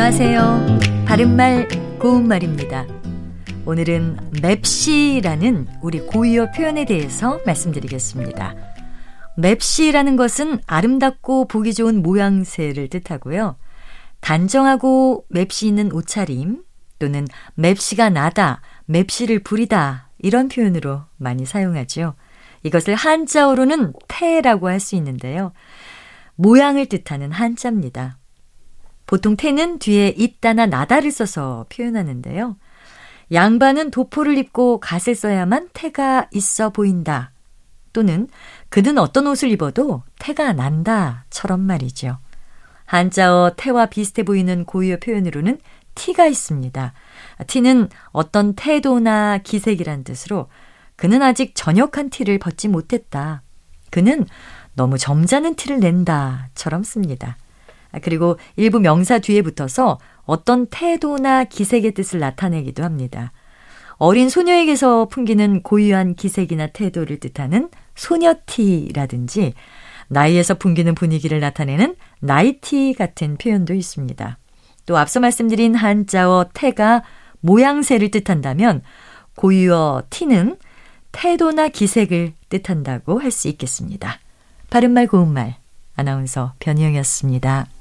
안녕하세요. 바른말 고운말입니다. 오늘은 맵시라는 우리 고유어 표현에 대해서 말씀드리겠습니다. 맵시라는 것은 아름답고 보기 좋은 모양새를 뜻하고요. 단정하고 맵시 있는 옷차림 또는 맵시가 나다, 맵시를 부리다 이런 표현으로 많이 사용하죠. 이것을 한자어로는 태라고 할 수 있는데요. 모양을 뜻하는 한자입니다. 보통 태는 뒤에 있다나 나다를 써서 표현하는데요. 양반은 도포를 입고 갓을 써야만 태가 있어 보인다. 또는 그는 어떤 옷을 입어도 태가 난다처럼 말이죠. 한자어 태와 비슷해 보이는 고유어 표현으로는 티가 있습니다. 티는 어떤 태도나 기색이란 뜻으로 그는 아직 전역한 티를 벗지 못했다. 그는 너무 점잖은 티를 낸다처럼 씁니다. 그리고 일부 명사 뒤에 붙어서 어떤 태도나 기색의 뜻을 나타내기도 합니다. 어린 소녀에게서 풍기는 고유한 기색이나 태도를 뜻하는 소녀티라든지 나이에서 풍기는 분위기를 나타내는 나이티 같은 표현도 있습니다. 또 앞서 말씀드린 한자어 태가 모양새를 뜻한다면 고유어 티는 태도나 기색을 뜻한다고 할 수 있겠습니다. 바른말 고운말 아나운서 변희영이었습니다.